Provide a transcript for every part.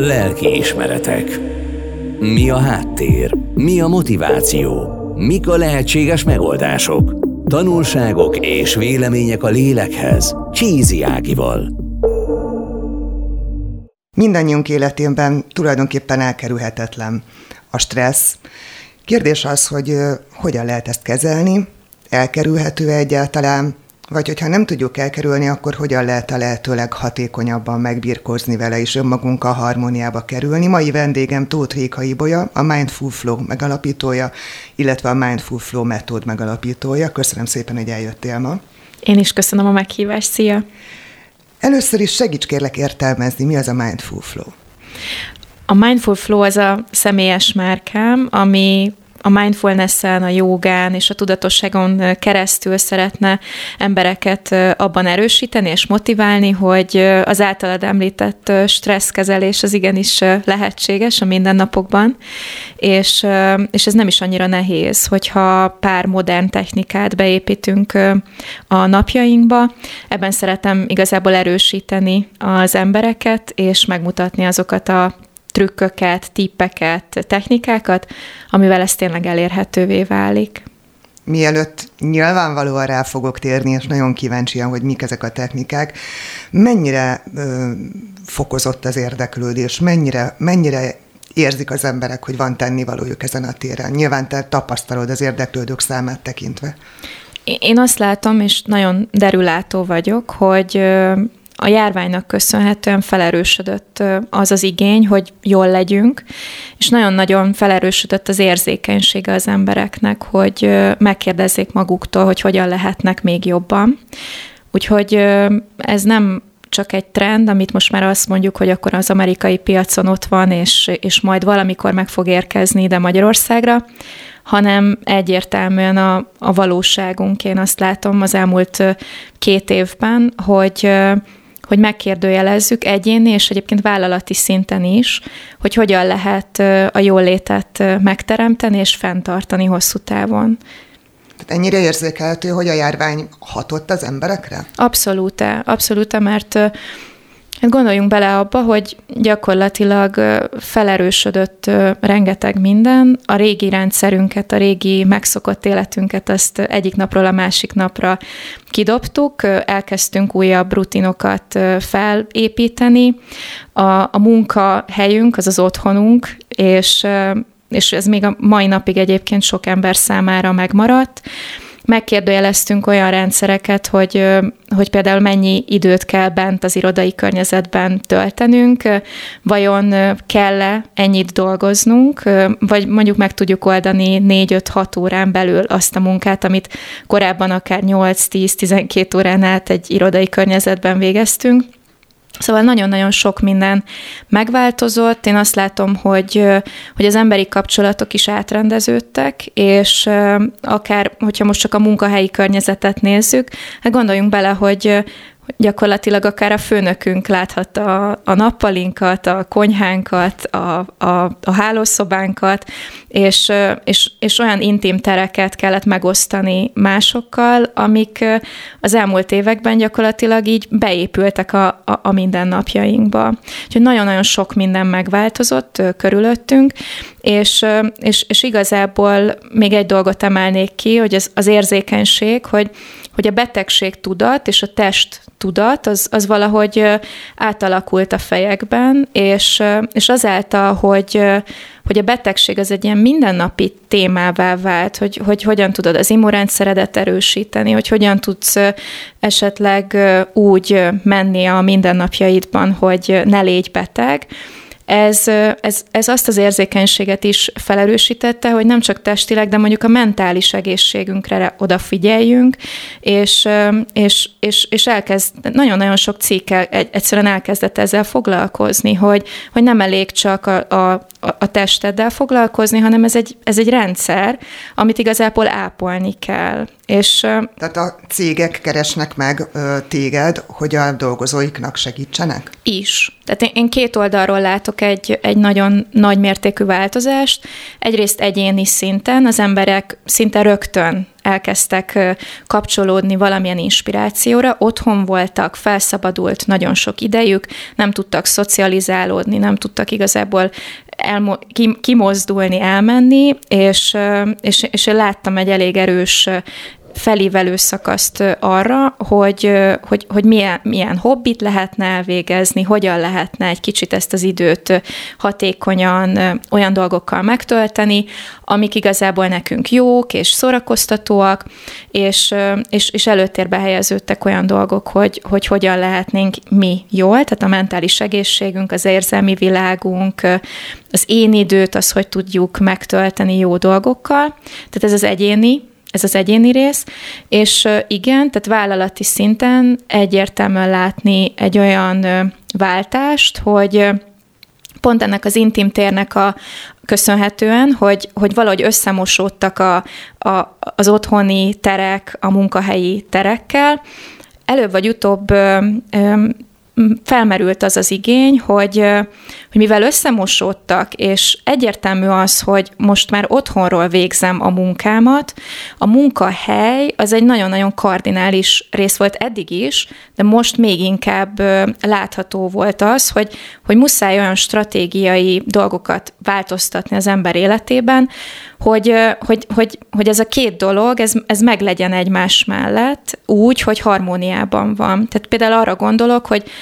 Lelki ismeretek. Mi a háttér? Mi a motiváció? Mik a lehetséges megoldások? Tanulságok és vélemények a lélekhez. Csízi Ágival. Mindannyiunk életében tulajdonképpen elkerülhetetlen a stressz. Kérdés az, hogy hogyan lehet ezt kezelni, elkerülhető egyáltalán, vagy hogyha nem tudjuk elkerülni, akkor hogyan lehet a lehetőleg hatékonyabban megbirkózni vele és önmagunkkal harmóniába kerülni. Mai vendégem Tóth Réka Ibolya, a Mindful Flow megalapítója, illetve a Mindful Flow metód megalapítója. Köszönöm szépen, hogy eljöttél ma. Én is köszönöm a meghívást, szia! Először is segíts kérlek értelmezni, mi az a Mindful Flow. A Mindful Flow az a személyes márkám, ami a mindfulness-en, a jogán és a tudatosságon keresztül szeretne embereket abban erősíteni és motiválni, hogy az általad említett stresszkezelés az igenis lehetséges a mindennapokban, és, és ez nem is annyira nehéz, hogyha pár modern technikát beépítünk a napjainkba. Ebben szeretem igazából erősíteni az embereket, és megmutatni azokat a trükköket, tippeket, technikákat, amivel ez tényleg elérhetővé válik. Mielőtt nyilvánvalóan rá fogok térni, és nagyon kíváncsian, hogy mik ezek a technikák, mennyire ö, fokozott az érdeklődés, mennyire, mennyire érzik az emberek, hogy van tennivalójuk ezen a téren. Nyilván te tapasztalod az érdeklődők számát tekintve. Én azt látom, és nagyon derülátó vagyok, hogy a járványnak köszönhetően felerősödött az az igény, hogy jól legyünk, és nagyon-nagyon felerősödött az érzékenysége az embereknek, hogy megkérdezzék maguktól, hogy hogyan lehetnek még jobban. Úgyhogy ez nem csak egy trend, amit most már azt mondjuk, hogy akkor az amerikai piacon ott van, és, és majd valamikor meg fog érkezni ide Magyarországra, hanem egyértelműen a, a valóságunk. Én azt látom az elmúlt két évben, hogy hogy megkérdőjelezzük egyéni és egyébként vállalati szinten is, hogy hogyan lehet a jólétet megteremteni és fenntartani hosszú távon. Tehát ennyire érzékelhető, hogy a járvány hatott az emberekre? Abszolút, abszolút, mert Hát gondoljunk bele abba, hogy gyakorlatilag felerősödött rengeteg minden, a régi rendszerünket, a régi megszokott életünket azt egyik napról a másik napra kidobtuk, elkezdtünk újabb rutinokat felépíteni, a, a munkahelyünk, az az otthonunk, és és ez még a mai napig egyébként sok ember számára megmaradt, megkérdőjeleztünk olyan rendszereket, hogy, hogy például mennyi időt kell bent az irodai környezetben töltenünk, vajon kell-e ennyit dolgoznunk, vagy mondjuk meg tudjuk oldani 4-5-6 órán belül azt a munkát, amit korábban akár 8-10-12 órán át egy irodai környezetben végeztünk. Szóval nagyon-nagyon sok minden megváltozott. Én azt látom, hogy, hogy az emberi kapcsolatok is átrendeződtek, és akár, hogyha most csak a munkahelyi környezetet nézzük, hát gondoljunk bele, hogy, gyakorlatilag akár a főnökünk láthatta a, a nappalinkat, a konyhánkat, a, a, a hálószobánkat, és, és, és olyan intim tereket kellett megosztani másokkal, amik az elmúlt években gyakorlatilag így beépültek a, a, a mindennapjainkba. Úgyhogy nagyon-nagyon sok minden megváltozott körülöttünk, és, és, és igazából még egy dolgot emelnék ki, hogy az, az érzékenység, hogy hogy a betegség tudat és a test tudat az, az valahogy átalakult a fejekben, és, és azáltal, hogy, hogy a betegség az egy ilyen mindennapi témává vált, hogy, hogy hogyan tudod az immunrendszeredet erősíteni, hogy hogyan tudsz esetleg úgy menni a mindennapjaidban, hogy ne légy beteg, ez, ez, ez azt az érzékenységet is felerősítette, hogy nem csak testileg, de mondjuk a mentális egészségünkre odafigyeljünk, és, és, és, és elkezd, nagyon-nagyon sok cikk egyszerűen elkezdett ezzel foglalkozni, hogy, hogy nem elég csak a, a, a testeddel foglalkozni, hanem ez egy, ez egy rendszer, amit igazából ápolni kell. És, Tehát a cégek keresnek meg ö, téged, hogy a dolgozóiknak segítsenek? Is. Tehát én, én két oldalról látok egy, egy nagyon nagy mértékű változást. Egyrészt egyéni szinten az emberek szinte rögtön elkezdtek kapcsolódni valamilyen inspirációra, otthon voltak, felszabadult nagyon sok idejük, nem tudtak szocializálódni, nem tudtak igazából elmo- kimozdulni, elmenni, és, és, és én láttam egy elég erős felívelő szakaszt arra, hogy, hogy, hogy milyen, milyen hobbit lehetne elvégezni, hogyan lehetne egy kicsit ezt az időt hatékonyan olyan dolgokkal megtölteni, amik igazából nekünk jók és szórakoztatóak, és, és, és előtérbe helyeződtek olyan dolgok, hogy, hogy hogyan lehetnénk mi jól, tehát a mentális egészségünk, az érzelmi világunk, az én időt, az, hogy tudjuk megtölteni jó dolgokkal. Tehát ez az egyéni ez az egyéni rész, és igen, tehát vállalati szinten egyértelműen látni egy olyan váltást, hogy pont ennek az intim térnek a köszönhetően, hogy, hogy valahogy összemosódtak a, a, az otthoni terek a munkahelyi terekkel, előbb vagy utóbb felmerült az az igény, hogy, hogy mivel összemosódtak, és egyértelmű az, hogy most már otthonról végzem a munkámat, a munkahely az egy nagyon-nagyon kardinális rész volt eddig is, de most még inkább látható volt az, hogy, hogy muszáj olyan stratégiai dolgokat változtatni az ember életében, hogy, hogy, hogy, hogy ez a két dolog, ez, ez meglegyen egymás mellett úgy, hogy harmóniában van. Tehát például arra gondolok, hogy,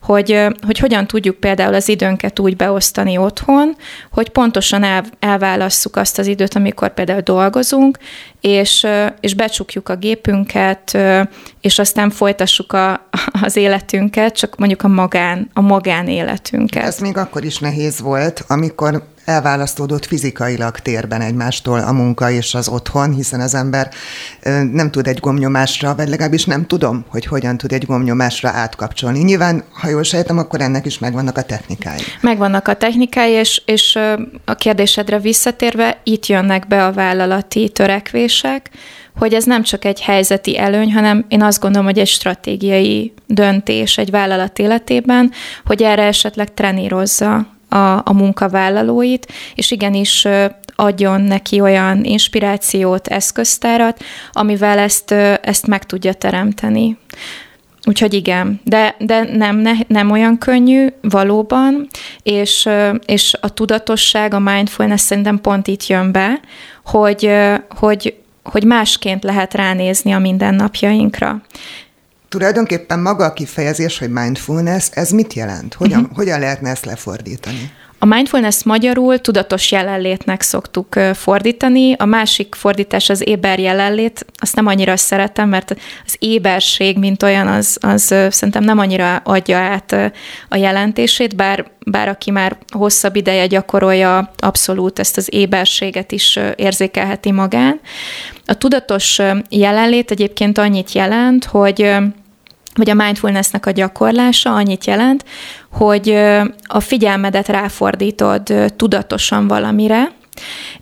hogy, hogy hogyan tudjuk például az időnket úgy beosztani otthon, hogy pontosan el, elválasszuk azt az időt, amikor például dolgozunk, és, és becsukjuk a gépünket, és aztán folytassuk a, az életünket, csak mondjuk a magán, a magánéletünket. Ez még akkor is nehéz volt, amikor elválasztódott fizikailag térben egymástól a munka és az otthon, hiszen az ember nem tud egy gomnyomásra, vagy legalábbis nem tudom, hogy hogyan tud egy gomnyomásra átkapcsolni. Nyilván, ha jól sejtem, akkor ennek is megvannak a technikái. Megvannak a technikái, és, és a kérdésedre visszatérve, itt jönnek be a vállalati törekvések, hogy ez nem csak egy helyzeti előny, hanem én azt gondolom, hogy egy stratégiai döntés egy vállalat életében, hogy erre esetleg trenírozza a, a munkavállalóit, és igenis adjon neki olyan inspirációt, eszköztárat, amivel ezt, ezt meg tudja teremteni. Úgyhogy igen, de, de nem, ne, nem olyan könnyű valóban, és, és a tudatosság, a mindfulness szerintem pont itt jön be, hogy, hogy, hogy másként lehet ránézni a mindennapjainkra. Tulajdonképpen maga a kifejezés, hogy mindfulness, ez mit jelent? Hogyan, uh-huh. hogyan lehetne ezt lefordítani? A mindfulness magyarul tudatos jelenlétnek szoktuk fordítani, a másik fordítás az éber jelenlét, azt nem annyira szeretem, mert az éberség, mint olyan, az, az szerintem nem annyira adja át a jelentését, bár, bár aki már hosszabb ideje gyakorolja, abszolút ezt az éberséget is érzékelheti magán. A tudatos jelenlét egyébként annyit jelent, hogy vagy a mindfulnessnek a gyakorlása annyit jelent, hogy a figyelmedet ráfordítod tudatosan valamire,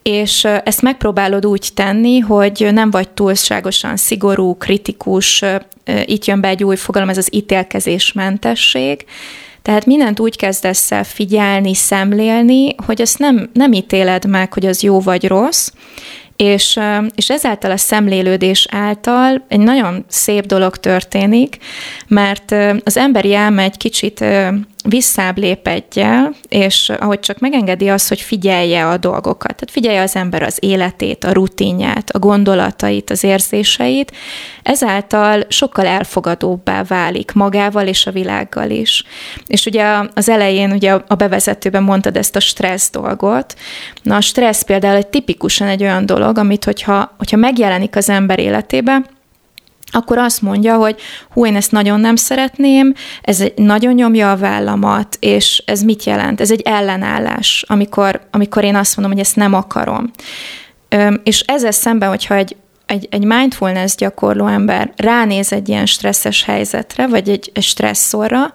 és ezt megpróbálod úgy tenni, hogy nem vagy túlságosan szigorú, kritikus, itt jön be egy új fogalom, ez az ítélkezésmentesség, tehát mindent úgy kezdesz el figyelni, szemlélni, hogy azt nem, nem ítéled meg, hogy az jó vagy rossz, és, és ezáltal a szemlélődés által egy nagyon szép dolog történik, mert az emberi elme egy kicsit visszább lép egyel, és ahogy csak megengedi azt, hogy figyelje a dolgokat, tehát figyelje az ember az életét, a rutinját, a gondolatait, az érzéseit, ezáltal sokkal elfogadóbbá válik magával és a világgal is. És ugye az elején, ugye a bevezetőben mondtad ezt a stressz dolgot. Na a stressz például egy tipikusan egy olyan dolog, amit hogyha, hogyha megjelenik az ember életébe, akkor azt mondja, hogy hú, én ezt nagyon nem szeretném, ez nagyon nyomja a vállamat, és ez mit jelent? Ez egy ellenállás, amikor, amikor én azt mondom, hogy ezt nem akarom. És ezzel szemben, hogyha egy, egy, egy mindfulness gyakorló ember ránéz egy ilyen stresszes helyzetre, vagy egy, egy stresszorra,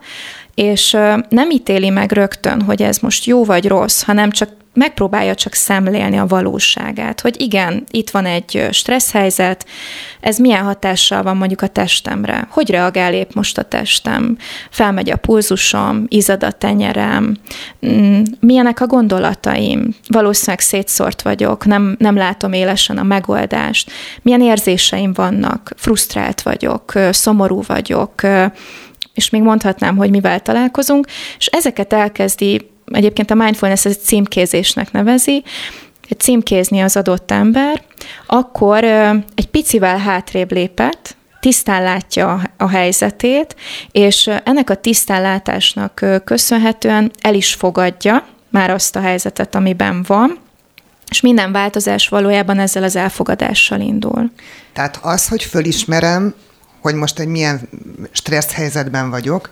és nem ítéli meg rögtön, hogy ez most jó vagy rossz, hanem csak megpróbálja csak szemlélni a valóságát, hogy igen, itt van egy stressz helyzet, ez milyen hatással van mondjuk a testemre, hogy reagál épp most a testem, felmegy a pulzusom, izad a tenyerem, mm, milyenek a gondolataim, valószínűleg szétszort vagyok, nem, nem látom élesen a megoldást, milyen érzéseim vannak, frusztrált vagyok, szomorú vagyok, és még mondhatnám, hogy mivel találkozunk, és ezeket elkezdi egyébként a mindfulness ez címkézésnek nevezi, címkézni az adott ember, akkor egy picivel hátrébb lépett, tisztán látja a helyzetét, és ennek a tisztánlátásnak köszönhetően el is fogadja már azt a helyzetet, amiben van, és minden változás valójában ezzel az elfogadással indul. Tehát az, hogy fölismerem, hogy most egy milyen stressz helyzetben vagyok,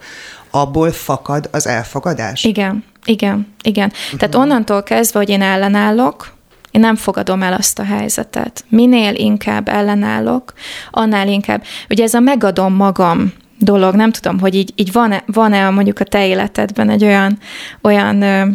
abból fakad az elfogadás? Igen, igen, igen. Uh-huh. Tehát onnantól kezdve, hogy én ellenállok, én nem fogadom el azt a helyzetet. Minél inkább ellenállok, annál inkább. Ugye ez a megadom magam dolog, nem tudom, hogy így, így van-e, van-e mondjuk a te életedben egy olyan, olyan ö,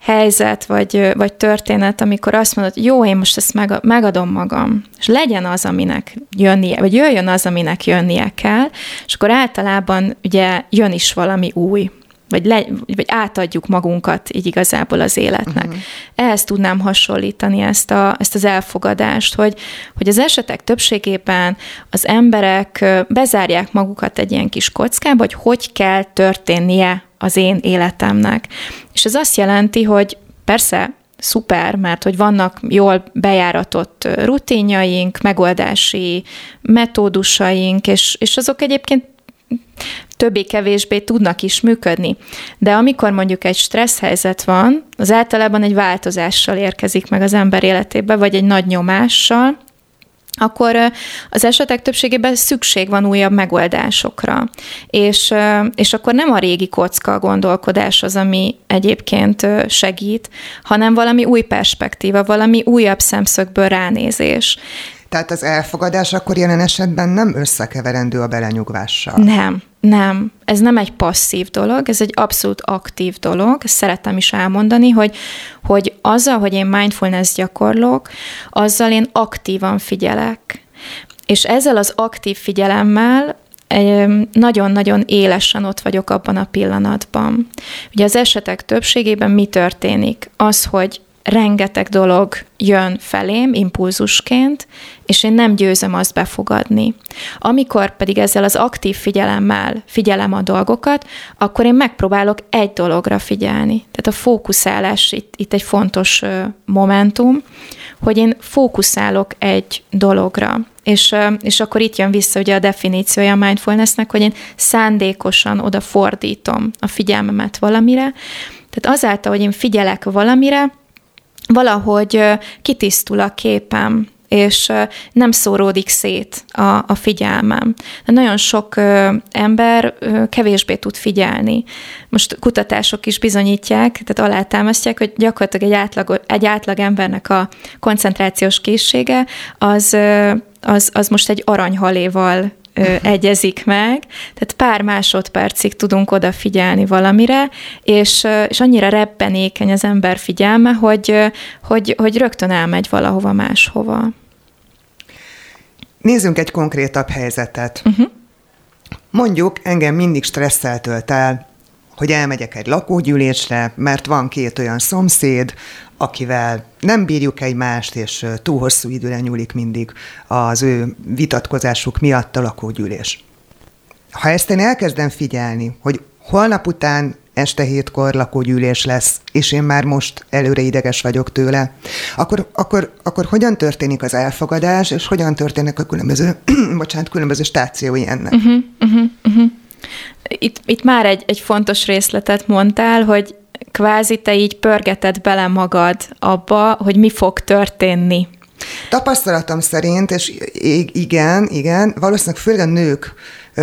helyzet, vagy, vagy történet, amikor azt mondod, jó, én most ezt megadom magam, és legyen az, aminek jönnie, vagy jöjjön az, aminek jönnie kell, és akkor általában ugye jön is valami új, vagy, le, vagy átadjuk magunkat így igazából az életnek. Uh-huh. Ehhez tudnám hasonlítani ezt, a, ezt az elfogadást, hogy, hogy az esetek többségében az emberek bezárják magukat egy ilyen kis kockába, hogy hogy kell történnie az én életemnek. És ez azt jelenti, hogy persze szuper, mert hogy vannak jól bejáratott rutinjaink, megoldási metódusaink, és, és azok egyébként többé-kevésbé tudnak is működni. De amikor mondjuk egy stressz helyzet van, az általában egy változással érkezik meg az ember életébe, vagy egy nagy nyomással, akkor az esetek többségében szükség van újabb megoldásokra. És, és akkor nem a régi kocka gondolkodás az, ami egyébként segít, hanem valami új perspektíva, valami újabb szemszögből ránézés. Tehát az elfogadás akkor jelen esetben nem összekeverendő a belenyugvással. Nem, nem. Ez nem egy passzív dolog, ez egy abszolút aktív dolog. Ezt szeretem is elmondani, hogy, hogy azzal, hogy én mindfulness gyakorlok, azzal én aktívan figyelek. És ezzel az aktív figyelemmel nagyon-nagyon élesen ott vagyok abban a pillanatban. Ugye az esetek többségében mi történik? Az, hogy rengeteg dolog jön felém impulzusként, és én nem győzöm azt befogadni. Amikor pedig ezzel az aktív figyelemmel figyelem a dolgokat, akkor én megpróbálok egy dologra figyelni. Tehát a fókuszálás itt, itt egy fontos momentum, hogy én fókuszálok egy dologra. És, és akkor itt jön vissza ugye a definíciója a mindfulnessnek, hogy én szándékosan oda fordítom a figyelmemet valamire. Tehát azáltal, hogy én figyelek valamire, valahogy kitisztul a képem, és nem szóródik szét a, a figyelmem. De nagyon sok ö, ember ö, kevésbé tud figyelni. Most kutatások is bizonyítják, tehát alátámasztják, hogy gyakorlatilag egy átlag, egy átlag embernek a koncentrációs készsége az, ö, az, az most egy aranyhaléval ö, egyezik meg, tehát pár másodpercig tudunk odafigyelni valamire, és, és annyira rebbenékeny az ember figyelme, hogy, hogy, hogy rögtön elmegy valahova máshova. Nézzünk egy konkrétabb helyzetet. Uh-huh. Mondjuk engem mindig stresszel tölt el, hogy elmegyek egy lakógyűlésre, mert van két olyan szomszéd, akivel nem bírjuk egymást, és túl hosszú időre nyúlik mindig az ő vitatkozásuk miatt a lakógyűlés. Ha ezt én elkezdem figyelni, hogy holnap után este hétkor lakógyűlés lesz, és én már most előre ideges vagyok tőle, akkor, akkor, akkor hogyan történik az elfogadás, és hogyan történnek a különböző, bocsánat, különböző stációi ennek? Uh-huh, uh-huh, uh-huh. Itt, itt már egy, egy fontos részletet mondtál, hogy kvázi te így pörgeted bele magad abba, hogy mi fog történni. Tapasztalatom szerint, és igen, igen, valószínűleg főleg a nők ö,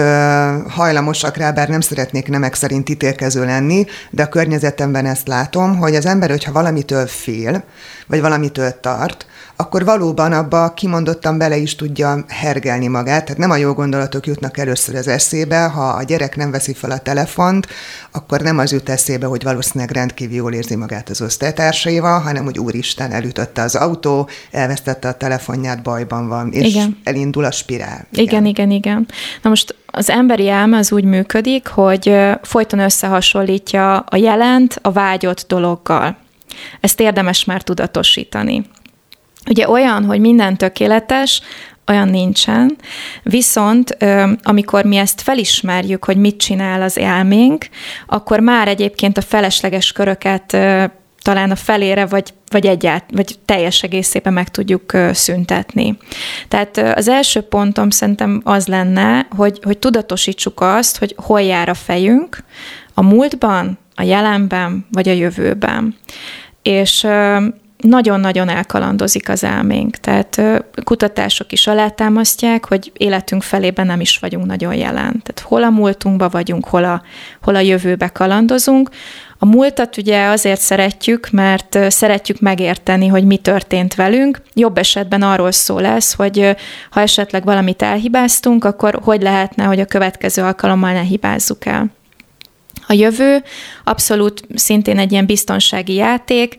hajlamosak rá, bár nem szeretnék nemek szerint ítélkező lenni, de a környezetemben ezt látom, hogy az ember, hogyha valamitől fél, vagy valamitől tart, akkor valóban abba kimondottan bele is tudja hergelni magát. Tehát nem a jó gondolatok jutnak először az eszébe, ha a gyerek nem veszi fel a telefont, akkor nem az jut eszébe, hogy valószínűleg rendkívül jól érzi magát az osztálytársaival, hanem hogy úristen, elütötte az autó, elvesztette a telefonját, bajban van, és igen. elindul a spirál. Igen. igen, igen, igen. Na most az emberi elme az úgy működik, hogy folyton összehasonlítja a jelent a vágyott dologgal. Ezt érdemes már tudatosítani. Ugye olyan, hogy minden tökéletes, olyan nincsen, viszont amikor mi ezt felismerjük, hogy mit csinál az elménk, akkor már egyébként a felesleges köröket talán a felére, vagy, vagy egyált, vagy teljes egészében meg tudjuk szüntetni. Tehát az első pontom szerintem az lenne, hogy, hogy tudatosítsuk azt, hogy hol jár a fejünk, a múltban, a jelenben, vagy a jövőben. És nagyon-nagyon elkalandozik az elménk. Tehát kutatások is alátámasztják, hogy életünk felében nem is vagyunk nagyon jelen. Tehát hol a múltunkba vagyunk, hol a, hol a jövőbe kalandozunk. A múltat ugye azért szeretjük, mert szeretjük megérteni, hogy mi történt velünk. Jobb esetben arról szól lesz, hogy ha esetleg valamit elhibáztunk, akkor hogy lehetne, hogy a következő alkalommal ne hibázzuk el. A jövő abszolút szintén egy ilyen biztonsági játék,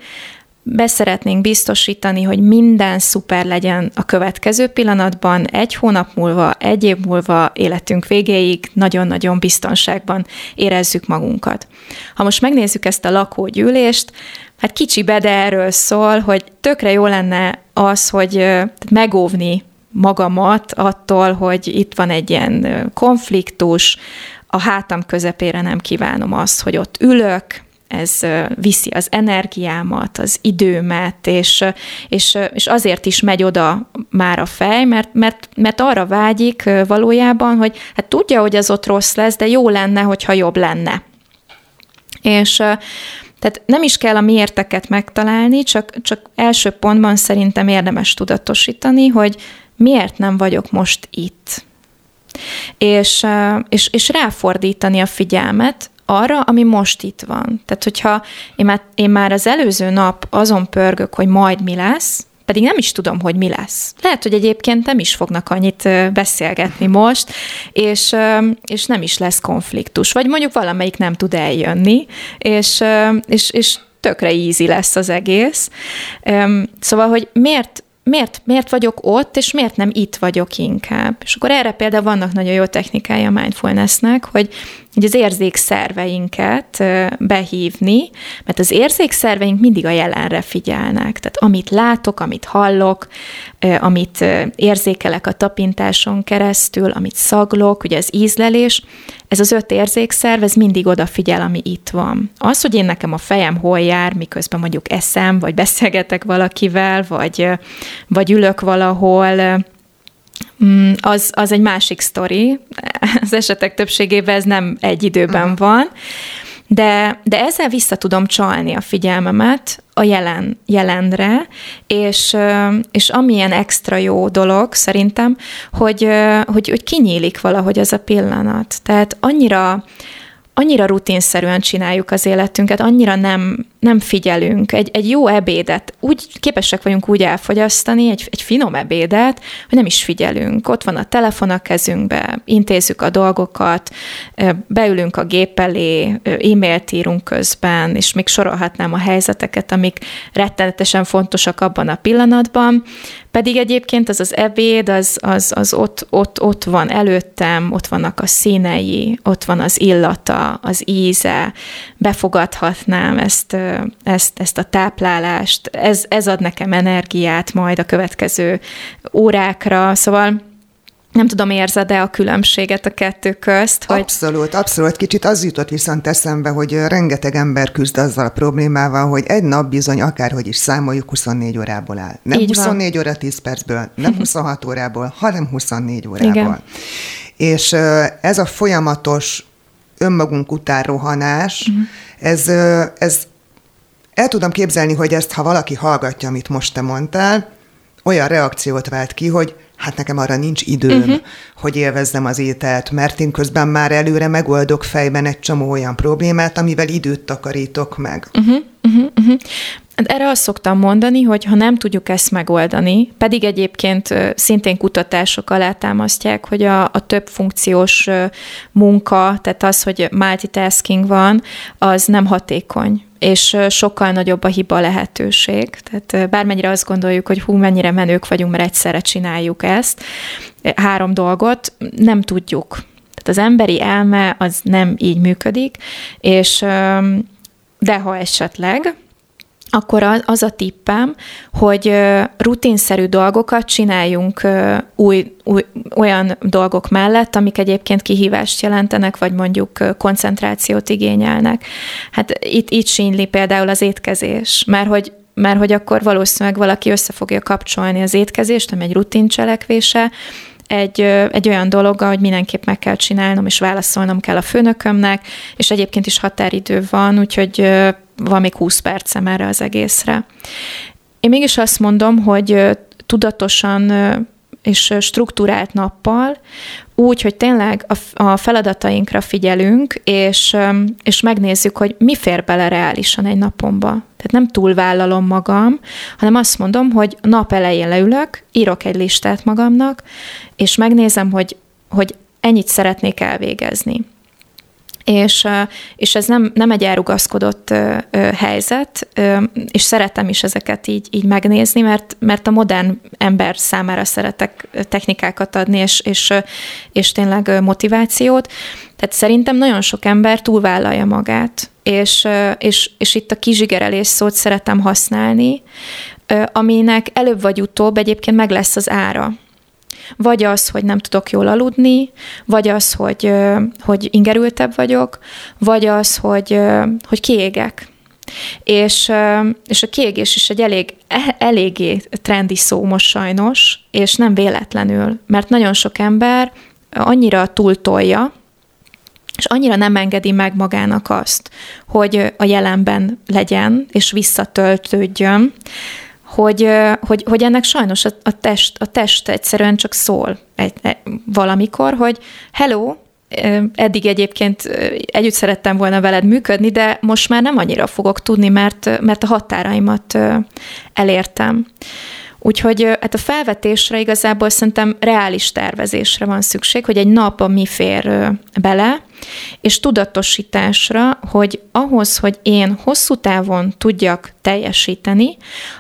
beszeretnénk biztosítani, hogy minden szuper legyen a következő pillanatban, egy hónap múlva, egy év múlva, életünk végéig nagyon-nagyon biztonságban érezzük magunkat. Ha most megnézzük ezt a lakógyűlést, hát kicsi de erről szól, hogy tökre jó lenne az, hogy megóvni magamat attól, hogy itt van egy ilyen konfliktus, a hátam közepére nem kívánom azt, hogy ott ülök, ez viszi az energiámat, az időmet, és, és, és azért is megy oda már a fej, mert, mert, mert arra vágyik valójában, hogy hát tudja, hogy az ott rossz lesz, de jó lenne, hogyha jobb lenne. És tehát nem is kell a miérteket megtalálni, csak, csak első pontban szerintem érdemes tudatosítani, hogy miért nem vagyok most itt. És, és, és ráfordítani a figyelmet arra, ami most itt van. Tehát, hogyha én már, én már az előző nap azon pörgök, hogy majd mi lesz, pedig nem is tudom, hogy mi lesz. Lehet, hogy egyébként nem is fognak annyit beszélgetni most, és, és nem is lesz konfliktus. Vagy mondjuk valamelyik nem tud eljönni, és, és, és tökre easy lesz az egész. Szóval, hogy miért miért, miért vagyok ott, és miért nem itt vagyok inkább. És akkor erre például vannak nagyon jó technikája a mindfulnessnek, hogy hogy az érzékszerveinket behívni, mert az érzékszerveink mindig a jelenre figyelnek. Tehát amit látok, amit hallok, amit érzékelek a tapintáson keresztül, amit szaglok, ugye az ízlelés, ez az öt érzékszerv, ez mindig odafigyel, ami itt van. Az, hogy én nekem a fejem hol jár, miközben mondjuk eszem, vagy beszélgetek valakivel, vagy, vagy ülök valahol, az, az egy másik sztori. Az esetek többségében ez nem egy időben uh-huh. van, de, de ezzel vissza tudom csalni a figyelmemet a jelen, jelenre, és, és amilyen extra jó dolog szerintem, hogy, hogy, hogy kinyílik valahogy az a pillanat. Tehát annyira annyira rutinszerűen csináljuk az életünket, annyira nem, nem figyelünk. Egy, egy jó ebédet úgy képesek vagyunk úgy elfogyasztani, egy, egy finom ebédet, hogy nem is figyelünk. Ott van a telefon a kezünkbe, intézzük a dolgokat, beülünk a gép elé, e-mailt írunk közben, és még sorolhatnám a helyzeteket, amik rettenetesen fontosak abban a pillanatban, pedig egyébként az az ebéd, az, az, az ott, ott, ott van előttem, ott vannak a színei, ott van az illata, az íze, befogadhatnám ezt, ezt, ezt a táplálást, ez, ez ad nekem energiát majd a következő órákra, szóval nem tudom, érzed-e a különbséget a kettő közt? Hogy... Abszolút, abszolút. Kicsit az jutott viszont eszembe, hogy rengeteg ember küzd azzal a problémával, hogy egy nap bizony akárhogy is számoljuk 24 órából áll. Nem Így 24 van. óra 10 percből, nem 26 órából, hanem 24 órából. Igen. És ez a folyamatos önmagunk után rohanás, uh-huh. ez, ez el tudom képzelni, hogy ezt, ha valaki hallgatja, amit most te mondtál, olyan reakciót vált ki, hogy hát nekem arra nincs időm, uh-huh. hogy élvezzem az ételt, mert én közben már előre megoldok fejben egy csomó olyan problémát, amivel időt takarítok meg. Uh-huh. Uh-huh. Uh-huh. Erre azt szoktam mondani, hogy ha nem tudjuk ezt megoldani, pedig egyébként szintén kutatások alátámasztják, hogy a, a több funkciós munka, tehát az, hogy multitasking van, az nem hatékony és sokkal nagyobb a hiba lehetőség. Tehát bármennyire azt gondoljuk, hogy hú, mennyire menők vagyunk, mert egyszerre csináljuk ezt, három dolgot, nem tudjuk. Tehát az emberi elme az nem így működik, és de ha esetleg, akkor az a tippem, hogy rutinszerű dolgokat csináljunk új, új, olyan dolgok mellett, amik egyébként kihívást jelentenek, vagy mondjuk koncentrációt igényelnek. Hát itt, itt sínli például az étkezés, mert hogy mert hogy akkor valószínűleg valaki össze fogja kapcsolni az étkezést, ami egy rutin cselekvése, egy, egy olyan dologgal, hogy mindenképp meg kell csinálnom, és válaszolnom kell a főnökömnek, és egyébként is határidő van, úgyhogy van még 20 percem erre az egészre. Én mégis azt mondom, hogy tudatosan és struktúrált nappal, úgy, hogy tényleg a, feladatainkra figyelünk, és, és megnézzük, hogy mi fér bele reálisan egy napomba. Tehát nem túlvállalom magam, hanem azt mondom, hogy nap elején leülök, írok egy listát magamnak, és megnézem, hogy, hogy ennyit szeretnék elvégezni és, és ez nem, nem egy elrugaszkodott helyzet, és szeretem is ezeket így, így megnézni, mert, mert a modern ember számára szeretek technikákat adni, és, és, és tényleg motivációt. Tehát szerintem nagyon sok ember túlvállalja magát, és, és, és itt a kizsigerelés szót szeretem használni, aminek előbb vagy utóbb egyébként meg lesz az ára. Vagy az, hogy nem tudok jól aludni, vagy az, hogy, hogy ingerültebb vagyok, vagy az, hogy, hogy kiégek. És, és a kiégés is egy elég, e, eléggé trendi szó most sajnos, és nem véletlenül, mert nagyon sok ember annyira túltolja, és annyira nem engedi meg magának azt, hogy a jelenben legyen, és visszatöltődjön, hogy, hogy, hogy ennek sajnos a, a, test, a test egyszerűen csak szól egy, egy, valamikor, hogy hello, eddig egyébként együtt szerettem volna veled működni, de most már nem annyira fogok tudni, mert, mert a határaimat elértem. Úgyhogy hát a felvetésre igazából szerintem reális tervezésre van szükség, hogy egy napban mi fér bele, és tudatosításra, hogy ahhoz, hogy én hosszú távon tudjak teljesíteni,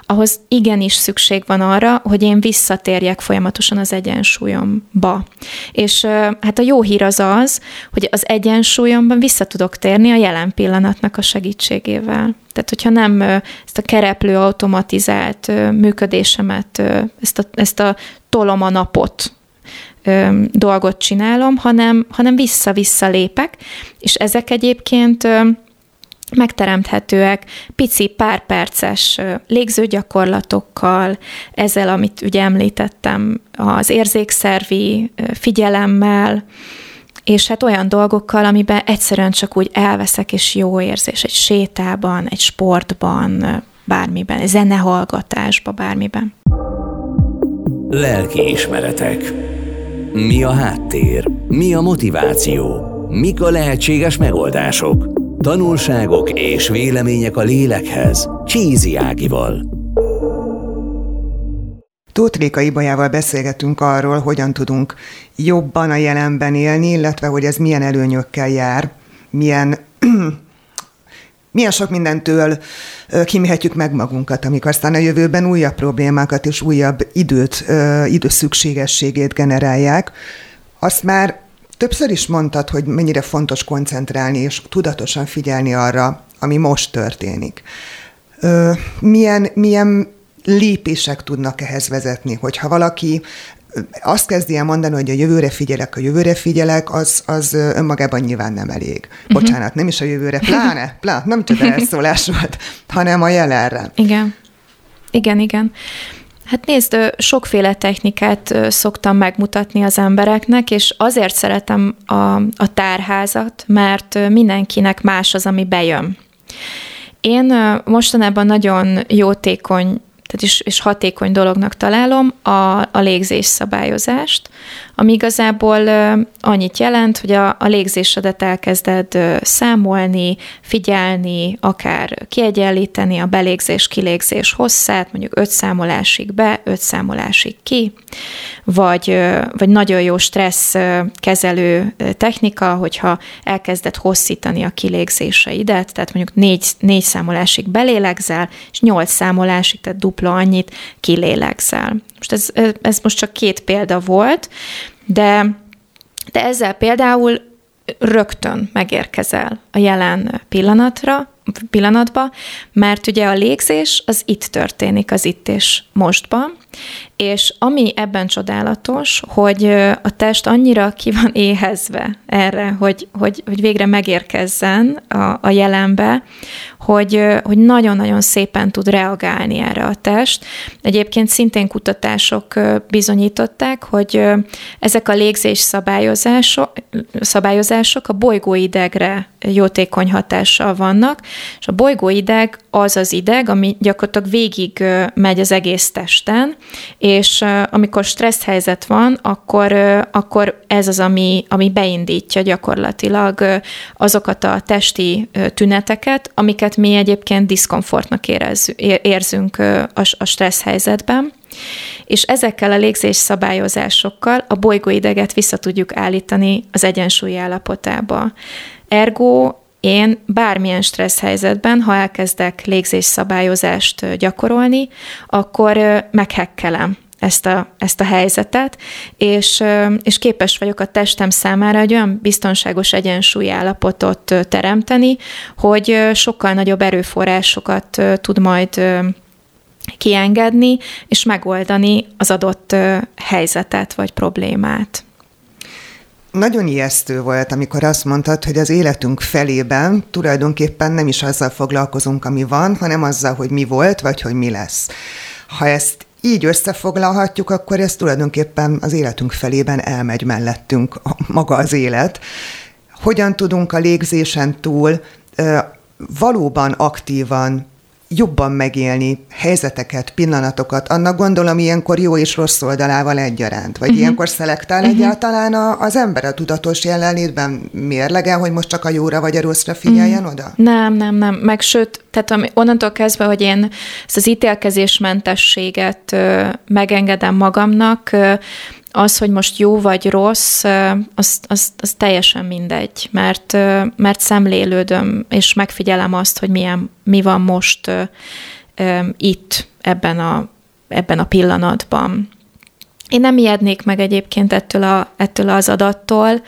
ahhoz igenis szükség van arra, hogy én visszatérjek folyamatosan az egyensúlyomba. És hát a jó hír az az, hogy az egyensúlyomban vissza tudok térni a jelen pillanatnak a segítségével. Tehát, hogyha nem ezt a kereplő automatizált működésemet, ezt a, ezt a tolom a napot, dolgot csinálom, hanem, hanem vissza-vissza lépek, és ezek egyébként megteremthetőek pici pár perces légzőgyakorlatokkal, ezzel, amit ugye említettem, az érzékszervi figyelemmel, és hát olyan dolgokkal, amiben egyszerűen csak úgy elveszek, és jó érzés, egy sétában, egy sportban, bármiben, egy zenehallgatásban, bármiben. Lelki ismeretek. Mi a háttér? Mi a motiváció? Mik a lehetséges megoldások? Tanulságok és vélemények a lélekhez. Csízi Ágival. Tóth Réka Ibajával beszélgetünk arról, hogyan tudunk jobban a jelenben élni, illetve hogy ez milyen előnyökkel jár, milyen milyen sok mindentől kimélhetjük meg magunkat, amik aztán a jövőben újabb problémákat és újabb időt, időszükségességét generálják. Azt már többször is mondtad, hogy mennyire fontos koncentrálni és tudatosan figyelni arra, ami most történik. Milyen, milyen lépések tudnak ehhez vezetni, hogyha valaki azt kezdi el mondani, hogy a jövőre figyelek, a jövőre figyelek, az, az önmagában nyilván nem elég. Uh-huh. Bocsánat, nem is a jövőre, pláne, pláne nem csak elszólás volt, hanem a jelenre. Igen. Igen, igen. Hát nézd, sokféle technikát szoktam megmutatni az embereknek, és azért szeretem a, a tárházat, mert mindenkinek más az, ami bejön. Én mostanában nagyon jótékony tehát is, és hatékony dolognak találom a, a légzés szabályozást, ami igazából annyit jelent, hogy a, a légzésedet elkezded számolni, figyelni, akár kiegyenlíteni a belégzés-kilégzés hosszát, mondjuk öt számolásig be, öt számolásig ki, vagy, vagy nagyon jó stressz kezelő technika, hogyha elkezded hosszítani a kilégzéseidet, tehát mondjuk négy, négy számolásig belélegzel, és nyolc számolásig, tehát dupla annyit kilélegzel. Most ez, ez most csak két példa volt, de, de ezzel például rögtön megérkezel a jelen pillanatra, pillanatba, mert ugye a légzés az itt történik, az itt és mostban, és ami ebben csodálatos, hogy a test annyira ki van éhezve erre, hogy, hogy, hogy végre megérkezzen a, a jelenbe, hogy, hogy nagyon-nagyon szépen tud reagálni erre a test. Egyébként szintén kutatások bizonyították, hogy ezek a légzés szabályozások, szabályozások a bolygóidegre jótékony hatással vannak, és a bolygóideg az az ideg, ami gyakorlatilag végig megy az egész testen, és amikor stressz helyzet van, akkor, akkor ez az, ami, ami beindítja gyakorlatilag azokat a testi tüneteket, amiket mi egyébként diszkomfortnak érzünk a, a stressz helyzetben. És ezekkel a légzés szabályozásokkal a bolygóideget vissza tudjuk állítani az egyensúly állapotába. Ergo én bármilyen stressz helyzetben, ha elkezdek légzés szabályozást gyakorolni, akkor meghekkelem ezt a, ezt a helyzetet, és, és képes vagyok a testem számára egy olyan biztonságos egyensúly állapotot teremteni, hogy sokkal nagyobb erőforrásokat tud majd kiengedni, és megoldani az adott helyzetet vagy problémát. Nagyon ijesztő volt, amikor azt mondtad, hogy az életünk felében tulajdonképpen nem is azzal foglalkozunk, ami van, hanem azzal, hogy mi volt, vagy hogy mi lesz. Ha ezt így összefoglalhatjuk, akkor ez tulajdonképpen az életünk felében elmegy mellettünk maga az élet. Hogyan tudunk a légzésen túl valóban aktívan jobban megélni helyzeteket, pillanatokat, annak gondolom ilyenkor jó és rossz oldalával egyaránt. Vagy uh-huh. ilyenkor szelektál uh-huh. egyáltalán a, az ember a tudatos jelenlétben mérlegen, hogy most csak a jóra vagy a rosszra figyeljen uh-huh. oda? Nem, nem, nem. Meg sőt, tehát ami, onnantól kezdve, hogy én ezt az ítélkezésmentességet ö, megengedem magamnak, ö, az, hogy most jó vagy rossz, az, az, az teljesen mindegy, mert, mert szemlélődöm, és megfigyelem azt, hogy milyen, mi van most itt, ebben a, ebben a pillanatban. Én nem ijednék meg egyébként ettől, a, ettől az adattól.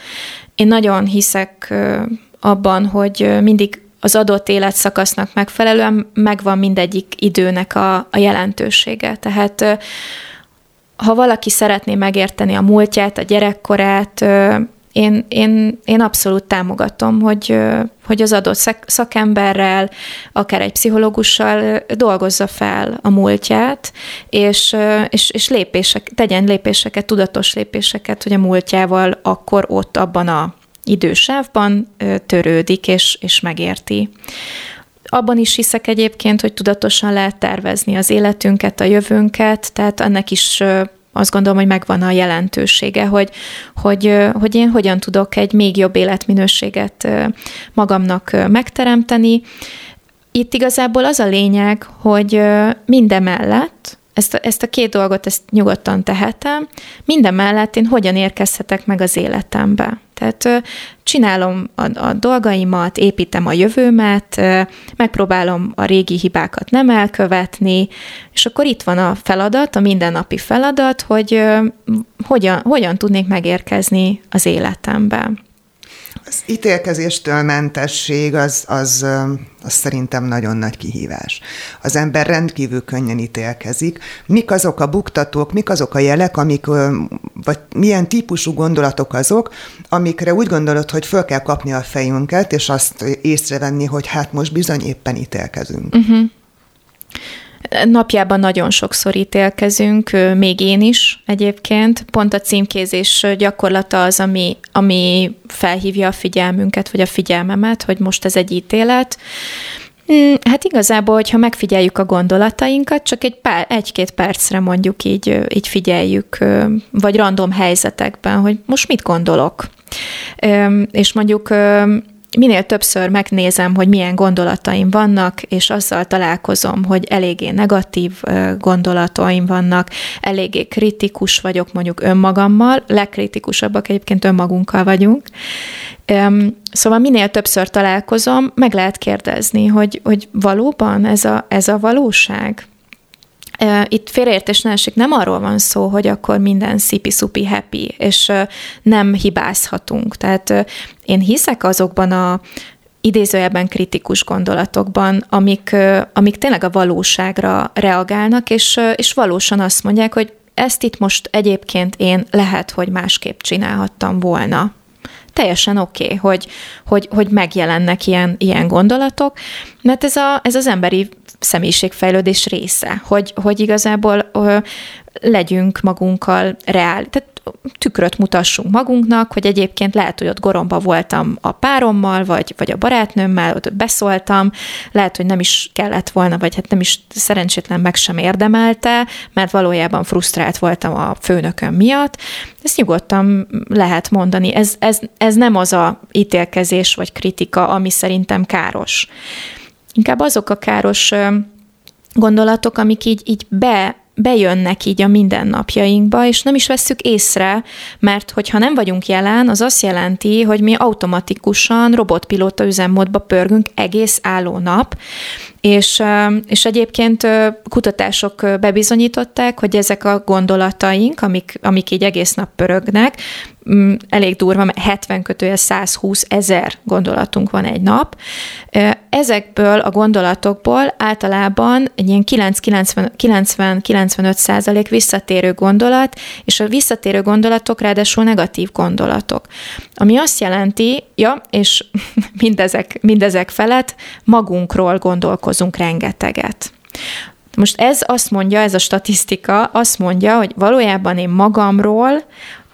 Én nagyon hiszek abban, hogy mindig az adott életszakasznak megfelelően megvan mindegyik időnek a, a jelentősége. Tehát ha valaki szeretné megérteni a múltját, a gyerekkorát, én, én, én abszolút támogatom, hogy, hogy az adott szakemberrel, akár egy pszichológussal dolgozza fel a múltját, és, és, és lépések, tegyen lépéseket, tudatos lépéseket, hogy a múltjával akkor ott abban a idősávban törődik és, és megérti. Abban is hiszek egyébként, hogy tudatosan lehet tervezni az életünket, a jövőnket, tehát ennek is azt gondolom, hogy megvan a jelentősége, hogy, hogy, hogy én hogyan tudok egy még jobb életminőséget magamnak megteremteni. Itt igazából az a lényeg, hogy mindemellett, ezt a, ezt a két dolgot ezt nyugodtan tehetem, minden mellett én hogyan érkezhetek meg az életembe. Tehát csinálom a, a dolgaimat, építem a jövőmet, megpróbálom a régi hibákat nem elkövetni, és akkor itt van a feladat, a mindennapi feladat, hogy hogyan, hogyan tudnék megérkezni az életembe. Az ítélkezéstől mentesség az, az, az szerintem nagyon nagy kihívás. Az ember rendkívül könnyen ítélkezik. Mik azok a buktatók, mik azok a jelek, amik, vagy milyen típusú gondolatok azok, amikre úgy gondolod, hogy föl kell kapni a fejünket, és azt észrevenni, hogy hát most bizony éppen ítélkezünk. Uh-huh. Napjában nagyon sokszor ítélkezünk, még én is egyébként. Pont a címkézés gyakorlata az, ami, ami felhívja a figyelmünket, vagy a figyelmemet, hogy most ez egy ítélet. Mm, hát igazából, hogyha megfigyeljük a gondolatainkat, csak egy pár, egy-két percre mondjuk így, így figyeljük, vagy random helyzetekben, hogy most mit gondolok. És mondjuk minél többször megnézem, hogy milyen gondolataim vannak, és azzal találkozom, hogy eléggé negatív gondolataim vannak, eléggé kritikus vagyok mondjuk önmagammal, legkritikusabbak egyébként önmagunkkal vagyunk. Szóval minél többször találkozom, meg lehet kérdezni, hogy, hogy valóban ez a, ez a valóság? Itt félreértés ne esik, nem arról van szó, hogy akkor minden szipi-szupi happy, és nem hibázhatunk. Tehát én hiszek azokban a idézőjelben kritikus gondolatokban, amik, amik tényleg a valóságra reagálnak, és, és valósan azt mondják, hogy ezt itt most egyébként én lehet, hogy másképp csinálhattam volna. Teljesen oké, okay, hogy, hogy, hogy megjelennek ilyen, ilyen gondolatok, mert ez, a, ez az emberi személyiségfejlődés része, hogy, hogy igazából ö, legyünk magunkkal reál, tehát tükröt mutassunk magunknak, hogy egyébként lehet, hogy ott goromba voltam a párommal, vagy, vagy a barátnőmmel, ott beszóltam, lehet, hogy nem is kellett volna, vagy hát nem is szerencsétlen meg sem érdemelte, mert valójában frusztrált voltam a főnököm miatt. Ezt nyugodtan lehet mondani. Ez, ez, ez nem az a ítélkezés vagy kritika, ami szerintem káros. Inkább azok a káros gondolatok, amik így, így be, bejönnek így a mindennapjainkba, és nem is vesszük észre, mert hogyha nem vagyunk jelen, az azt jelenti, hogy mi automatikusan robotpilóta üzemmódba pörgünk egész álló nap, és, és egyébként kutatások bebizonyították, hogy ezek a gondolataink, amik, amik így egész nap pörögnek, Mm, elég durva, mert 70 kötője 120 ezer gondolatunk van egy nap. Ezekből a gondolatokból általában egy ilyen 90-95 százalék visszatérő gondolat, és a visszatérő gondolatok ráadásul negatív gondolatok. Ami azt jelenti, ja, és mindezek, mindezek felett magunkról gondolkozunk rengeteget. Most ez azt mondja, ez a statisztika azt mondja, hogy valójában én magamról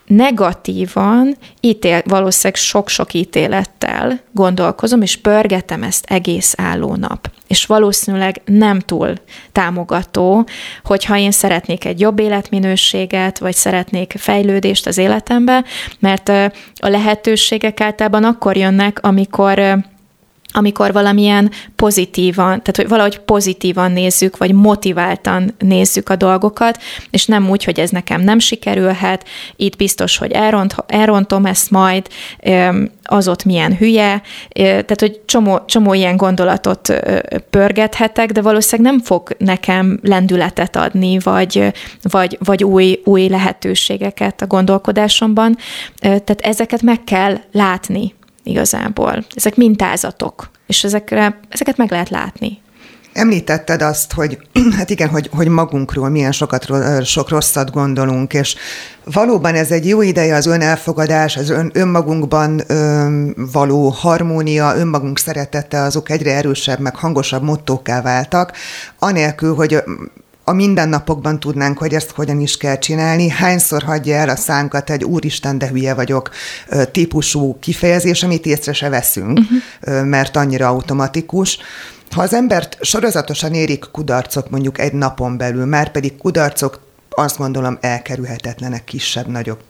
negatívan, ítél, valószínűleg sok-sok ítélettel gondolkozom, és pörgetem ezt egész álló nap. És valószínűleg nem túl támogató, hogyha én szeretnék egy jobb életminőséget, vagy szeretnék fejlődést az életembe, mert a lehetőségek általában akkor jönnek, amikor amikor valamilyen pozitívan, tehát hogy valahogy pozitívan nézzük, vagy motiváltan nézzük a dolgokat, és nem úgy, hogy ez nekem nem sikerülhet, itt biztos, hogy elront, elrontom ezt majd, az ott milyen hülye, tehát hogy csomó, csomó ilyen gondolatot pörgethetek, de valószínűleg nem fog nekem lendületet adni, vagy, vagy, vagy új, új lehetőségeket a gondolkodásomban. Tehát ezeket meg kell látni, igazából. Ezek mintázatok, és ezekre, ezeket meg lehet látni. Említetted azt, hogy hát igen, hogy, hogy magunkról milyen sokat, sok rosszat gondolunk, és valóban ez egy jó ideje az önelfogadás, az ön, önmagunkban ön, való harmónia, önmagunk szeretete, azok egyre erősebb, meg hangosabb mottóká váltak, anélkül, hogy a mindennapokban tudnánk, hogy ezt hogyan is kell csinálni. Hányszor hagyja el a szánkat egy úristen, de hülye vagyok típusú kifejezés, amit észre se veszünk, uh-huh. mert annyira automatikus. Ha az embert sorozatosan érik kudarcok mondjuk egy napon belül, már pedig kudarcok azt gondolom elkerülhetetlenek kisebb-nagyobb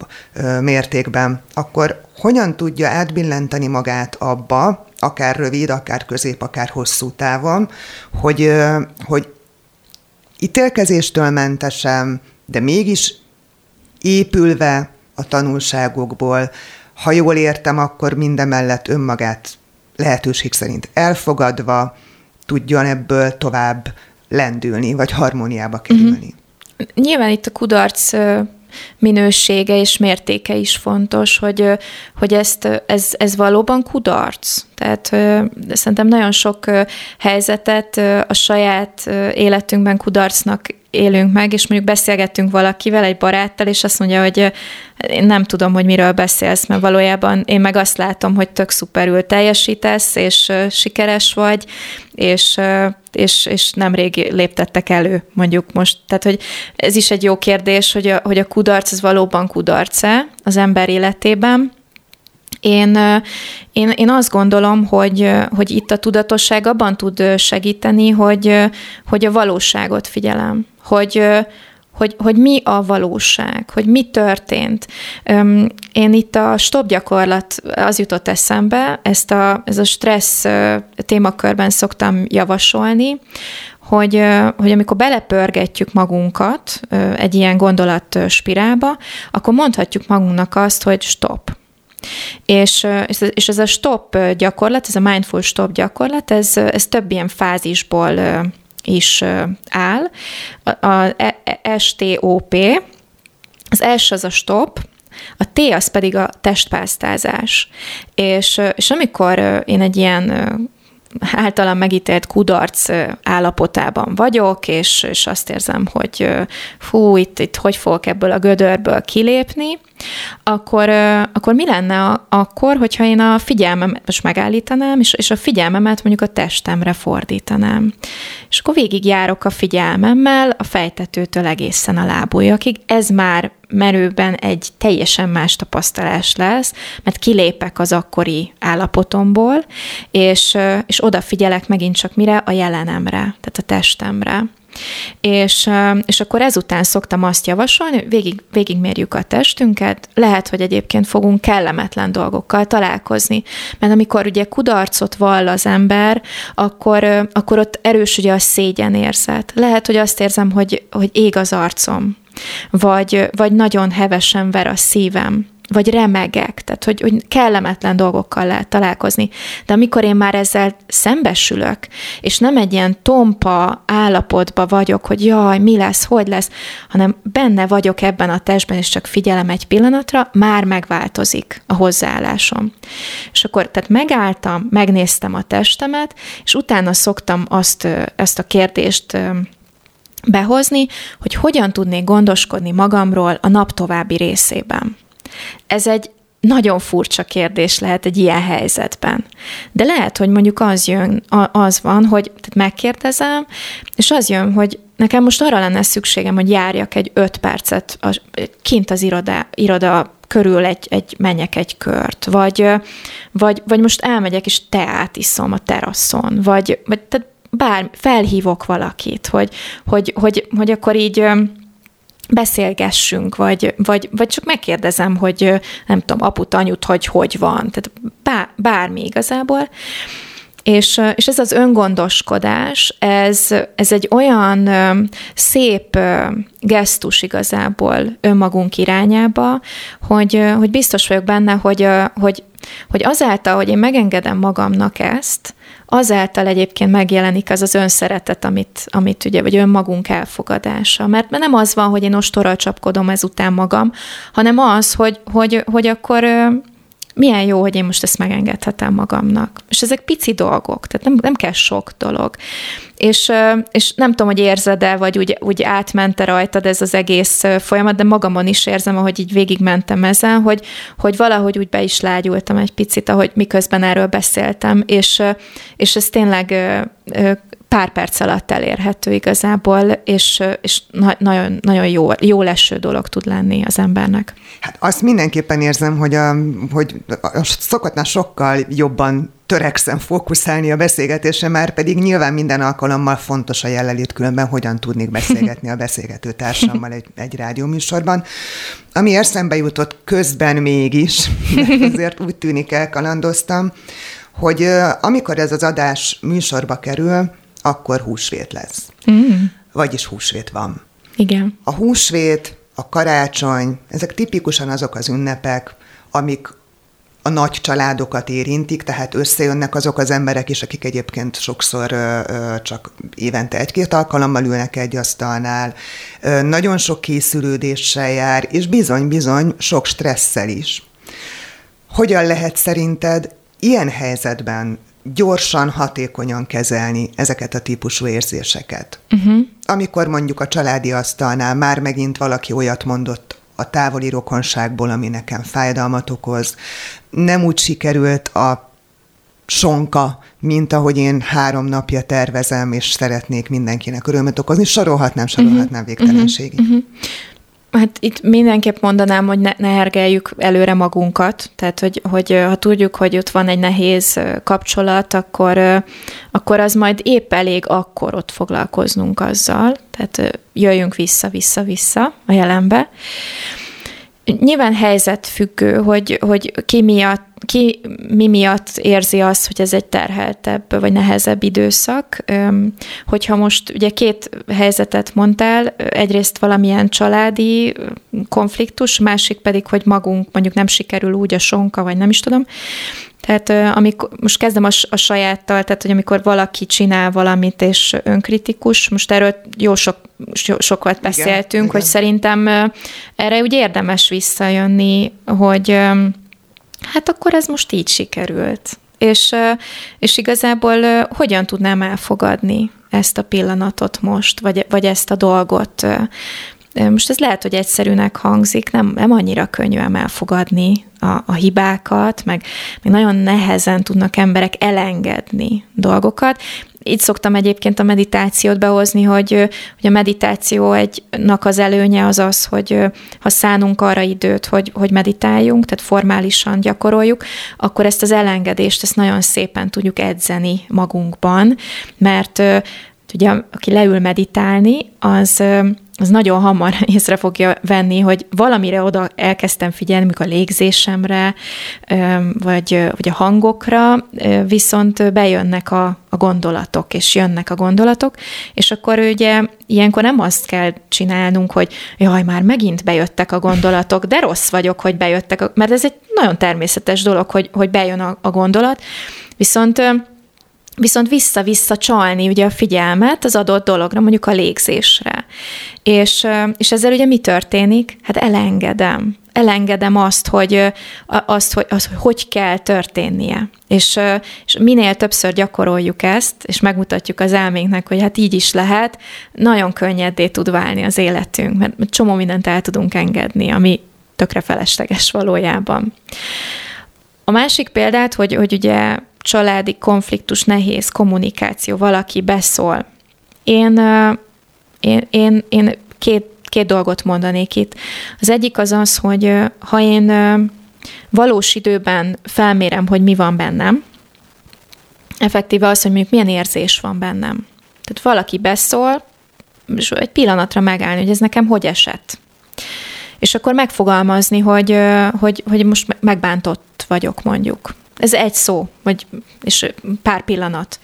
mértékben, akkor hogyan tudja átbillenteni magát abba, akár rövid, akár közép, akár hosszú távon, hogy, hogy ítélkezéstől mentesen, de mégis épülve a tanulságokból, ha jól értem, akkor mindemellett önmagát lehetőség szerint elfogadva tudjon ebből tovább lendülni, vagy harmóniába kerülni. Mm-hmm. Nyilván itt a kudarc minősége és mértéke is fontos, hogy, hogy ezt, ez, ez valóban kudarc. Tehát szerintem nagyon sok helyzetet a saját életünkben kudarcnak élünk meg, és mondjuk beszélgettünk valakivel, egy baráttal, és azt mondja, hogy én nem tudom, hogy miről beszélsz, mert valójában én meg azt látom, hogy tök szuperül teljesítesz, és sikeres vagy, és, és, és nemrég léptettek elő, mondjuk most. Tehát, hogy ez is egy jó kérdés, hogy a, hogy a kudarc az valóban kudarce az ember életében, Én, én, én azt gondolom, hogy, hogy itt a tudatosság abban tud segíteni, hogy, hogy a valóságot figyelem, hogy, hogy, hogy mi a valóság, hogy mi történt. Én itt a stop gyakorlat, az jutott eszembe, ezt a, ez a stressz témakörben szoktam javasolni, hogy, hogy amikor belepörgetjük magunkat egy ilyen gondolat spirálba, akkor mondhatjuk magunknak azt, hogy stop. És, és ez a stop gyakorlat, ez a mindful stop gyakorlat, ez, ez több ilyen fázisból is áll. A, a STOP, az S az a stop, a T az pedig a testpásztázás. És, és amikor én egy ilyen általam megítélt kudarc állapotában vagyok, és, és azt érzem, hogy fú, itt, itt hogy fogok ebből a gödörből kilépni, akkor, akkor mi lenne akkor, hogyha én a figyelmemet most megállítanám, és, és a figyelmemet mondjuk a testemre fordítanám. És akkor végigjárok a figyelmemmel a fejtetőtől egészen a lábújakig. Ez már merőben egy teljesen más tapasztalás lesz, mert kilépek az akkori állapotomból, és, és odafigyelek megint csak mire? A jelenemre, tehát a testemre. És, és akkor ezután szoktam azt javasolni, hogy végig, végigmérjük a testünket, lehet, hogy egyébként fogunk kellemetlen dolgokkal találkozni, mert amikor ugye kudarcot vall az ember, akkor, akkor ott erős ugye a szégyenérzet. Lehet, hogy azt érzem, hogy, hogy ég az arcom, vagy, vagy nagyon hevesen ver a szívem, vagy remegek, tehát hogy, hogy kellemetlen dolgokkal lehet találkozni. De amikor én már ezzel szembesülök, és nem egy ilyen tompa állapotba vagyok, hogy jaj, mi lesz, hogy lesz, hanem benne vagyok ebben a testben, és csak figyelem egy pillanatra, már megváltozik a hozzáállásom. És akkor, tehát megálltam, megnéztem a testemet, és utána szoktam azt, ezt a kérdést behozni, hogy hogyan tudnék gondoskodni magamról a nap további részében. Ez egy nagyon furcsa kérdés lehet egy ilyen helyzetben. De lehet, hogy mondjuk az jön, az van, hogy tehát megkérdezem, és az jön, hogy nekem most arra lenne szükségem, hogy járjak egy öt percet a, kint az iroda, iroda körül egy, egy, menjek egy kört, vagy, vagy, vagy most elmegyek és teát iszom a teraszon, vagy, vagy tehát bár felhívok valakit, hogy, hogy, hogy, hogy akkor így beszélgessünk, vagy, vagy, vagy csak megkérdezem, hogy nem tudom, aput, anyut, hogy hogy van, tehát bár, bármi igazából. És, és ez az öngondoskodás, ez, ez egy olyan szép gesztus igazából önmagunk irányába, hogy, hogy biztos vagyok benne, hogy, hogy, hogy azáltal, hogy én megengedem magamnak ezt, azáltal egyébként megjelenik az az önszeretet, amit, amit ugye, vagy önmagunk elfogadása. Mert nem az van, hogy én ostorral csapkodom ezután magam, hanem az, hogy, hogy, hogy akkor milyen jó, hogy én most ezt megengedhetem magamnak. És ezek pici dolgok, tehát nem, nem kell sok dolog. És, és nem tudom, hogy érzed-e, vagy úgy, úgy átmente rajtad ez az egész folyamat, de magamon is érzem, ahogy így végigmentem ezen, hogy, hogy valahogy úgy be is lágyultam egy picit, ahogy miközben erről beszéltem, és, és ez tényleg pár perc alatt elérhető igazából, és, és nagyon, nagyon jó, jó leső dolog tud lenni az embernek. Hát azt mindenképpen érzem, hogy, a, hogy a szokatnál sokkal jobban törekszem fókuszálni a beszélgetésre, már pedig nyilván minden alkalommal fontos a jelenlét, különben hogyan tudnék beszélgetni a beszélgető társammal egy, egy rádióműsorban. Ami eszembe jutott közben mégis, azért úgy tűnik elkalandoztam, hogy amikor ez az adás műsorba kerül, akkor húsvét lesz. Mm. Vagyis húsvét van. Igen. A húsvét, a karácsony, ezek tipikusan azok az ünnepek, amik a nagy családokat érintik, tehát összejönnek azok az emberek is, akik egyébként sokszor ö, ö, csak évente egy-két alkalommal ülnek egy asztalnál. Ö, nagyon sok készülődéssel jár, és bizony-bizony sok stresszel is. Hogyan lehet szerinted ilyen helyzetben gyorsan, hatékonyan kezelni ezeket a típusú érzéseket. Uh-huh. Amikor mondjuk a családi asztalnál már megint valaki olyat mondott a távoli rokonságból, ami nekem fájdalmat okoz, nem úgy sikerült a sonka, mint ahogy én három napja tervezem, és szeretnék mindenkinek örömet okozni. Sorolhatnám, sorolhatnám uh-huh. végtelenségig. Uh-huh. Hát itt mindenképp mondanám, hogy ne, ne hergeljük előre magunkat, tehát hogy, hogy ha tudjuk, hogy ott van egy nehéz kapcsolat, akkor, akkor az majd épp elég akkor ott foglalkoznunk azzal, tehát jöjjünk vissza, vissza, vissza a jelenbe. Nyilván helyzet függő, hogy, hogy ki miatt ki mi miatt érzi azt, hogy ez egy terheltebb vagy nehezebb időszak. Hogyha most ugye két helyzetet mondtál, egyrészt valamilyen családi konfliktus, másik pedig, hogy magunk mondjuk nem sikerül úgy a sonka, vagy nem is tudom, tehát amikor, most kezdem a, a sajáttal, tehát hogy amikor valaki csinál valamit és önkritikus, most erről jó sok, so, sokat beszéltünk, igen, hogy igen. szerintem erre úgy érdemes visszajönni, hogy hát akkor ez most így sikerült. És, és igazából hogyan tudnám elfogadni ezt a pillanatot most, vagy, vagy ezt a dolgot? Most ez lehet, hogy egyszerűnek hangzik, nem, nem annyira könnyű elfogadni a, a hibákat, meg, meg nagyon nehezen tudnak emberek elengedni dolgokat. Így szoktam egyébként a meditációt behozni, hogy, hogy a meditáció egynak az előnye az az, hogy ha szánunk arra időt, hogy, hogy meditáljunk, tehát formálisan gyakoroljuk, akkor ezt az elengedést, ezt nagyon szépen tudjuk edzeni magunkban, mert ugye aki leül meditálni, az az nagyon hamar észre fogja venni, hogy valamire oda elkezdtem figyelni, mikor a légzésemre, vagy, vagy a hangokra, viszont bejönnek a, a gondolatok, és jönnek a gondolatok, és akkor ugye ilyenkor nem azt kell csinálnunk, hogy jaj, már megint bejöttek a gondolatok, de rossz vagyok, hogy bejöttek, mert ez egy nagyon természetes dolog, hogy, hogy bejön a, a gondolat, viszont viszont vissza-vissza csalni ugye a figyelmet az adott dologra, mondjuk a légzésre. És, és ezzel ugye mi történik? Hát elengedem. Elengedem azt, hogy, azt, hogy, azt, hogy hogy kell történnie. És, és minél többször gyakoroljuk ezt, és megmutatjuk az elménknek, hogy hát így is lehet, nagyon könnyedé tud válni az életünk, mert csomó mindent el tudunk engedni, ami tökre felesleges valójában. A másik példát, hogy, hogy ugye családi konfliktus, nehéz kommunikáció, valaki beszól. Én, én, én, én két, két dolgot mondanék itt. Az egyik az az, hogy ha én valós időben felmérem, hogy mi van bennem, effektíve az, hogy mondjuk milyen érzés van bennem. Tehát valaki beszól, és egy pillanatra megállni, hogy ez nekem hogy esett. És akkor megfogalmazni, hogy, hogy, hogy most megbántott vagyok mondjuk. Ez egy szó, vagy, és pár pillanat.